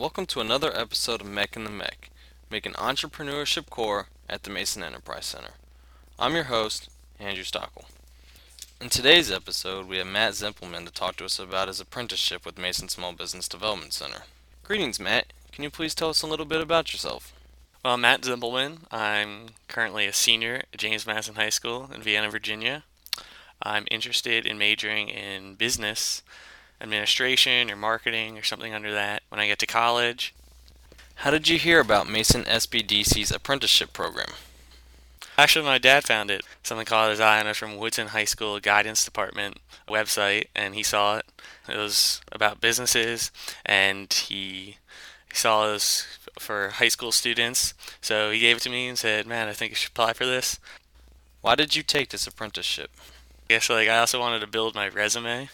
welcome to another episode of MEC in the MEC, making entrepreneurship core at the Mason Enterprise Center. I'm your host, Andrew Stockel. In today's episode, we have Matt Zimpleman to talk to us about his apprenticeship with Mason Small Business Development Center. Greetings, Matt. Can you please tell us a little bit about yourself? Well, I'm Matt Zimpleman. I'm currently a senior at James Madison High School in Vienna, Virginia. I'm interested in majoring in business administration or marketing or something under that when I get to college. How did you hear about Mason SBDC's apprenticeship program? Actually, my dad found it. Something called his eye on it from Woodson High School Guidance Department website, and he saw it. It was about businesses, and he, he saw it was for high school students. So he gave it to me and said, "Man, I think you should apply for this." Why did you take this apprenticeship? I guess like I also wanted to build my resume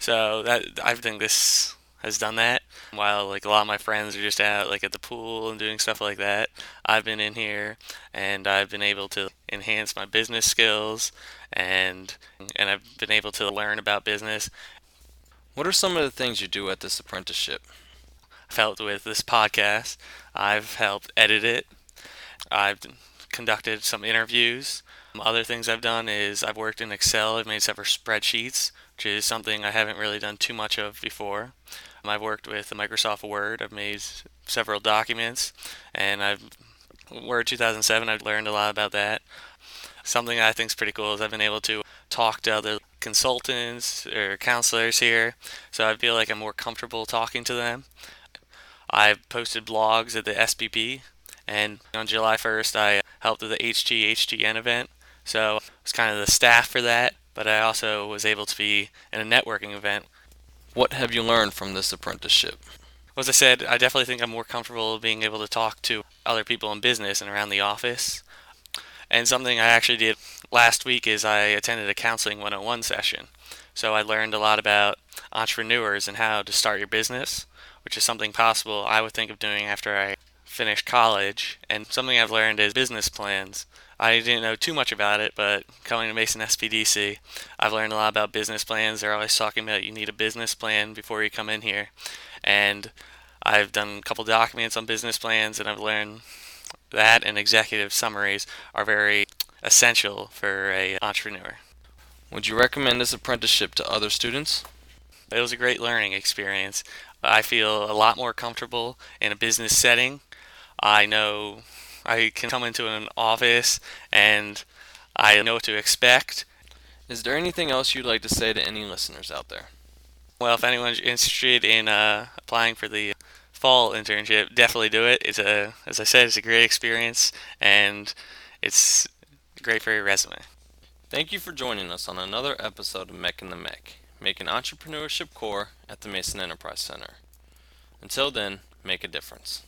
so that I think this has done that. While like a lot of my friends are just out like at the pool and doing stuff like that, I've been in here and I've been able to enhance my business skills and and I've been able to learn about business. What are some of the things you do at this apprenticeship? I've helped with this podcast. I've helped edit it. I've conducted some interviews. Other things I've done is I've worked in Excel. I've made several spreadsheets which is something I haven't really done too much of before. Um, I've worked with Microsoft Word. I've made several documents, and I've Word 2007. I've learned a lot about that. Something I think is pretty cool is I've been able to talk to other consultants or counselors here, so I feel like I'm more comfortable talking to them. I've posted blogs at the SBP, and on July 1st, I helped with the HGHGN event. So I was kind of the staff for that but I also was able to be in a networking event. What have you learned from this apprenticeship? Well, As I said, I definitely think I'm more comfortable being able to talk to other people in business and around the office. And something I actually did last week is I attended a counseling 101 session. So I learned a lot about entrepreneurs and how to start your business, which is something possible I would think of doing after I finish college. And something I've learned is business plans. I didn't know too much about it, but coming to Mason SBDC, I've learned a lot about business plans. They're always talking about you need a business plan before you come in here. And I've done a couple documents on business plans, and I've learned that and executive summaries are very essential for a entrepreneur. Would you recommend this apprenticeship to other students? It was a great learning experience. I feel a lot more comfortable in a business setting. I know I can come into an office and I know what to expect. Is there anything else you'd like to say to any listeners out there? Well, if anyone's interested in uh, applying for the fall internship, definitely do it. It's a, as I said, it's a great experience and it's great for your resume. Thank you for joining us on another episode of MEC in the MEC, making entrepreneurship core at the Mason Enterprise Center. Until then, make a difference.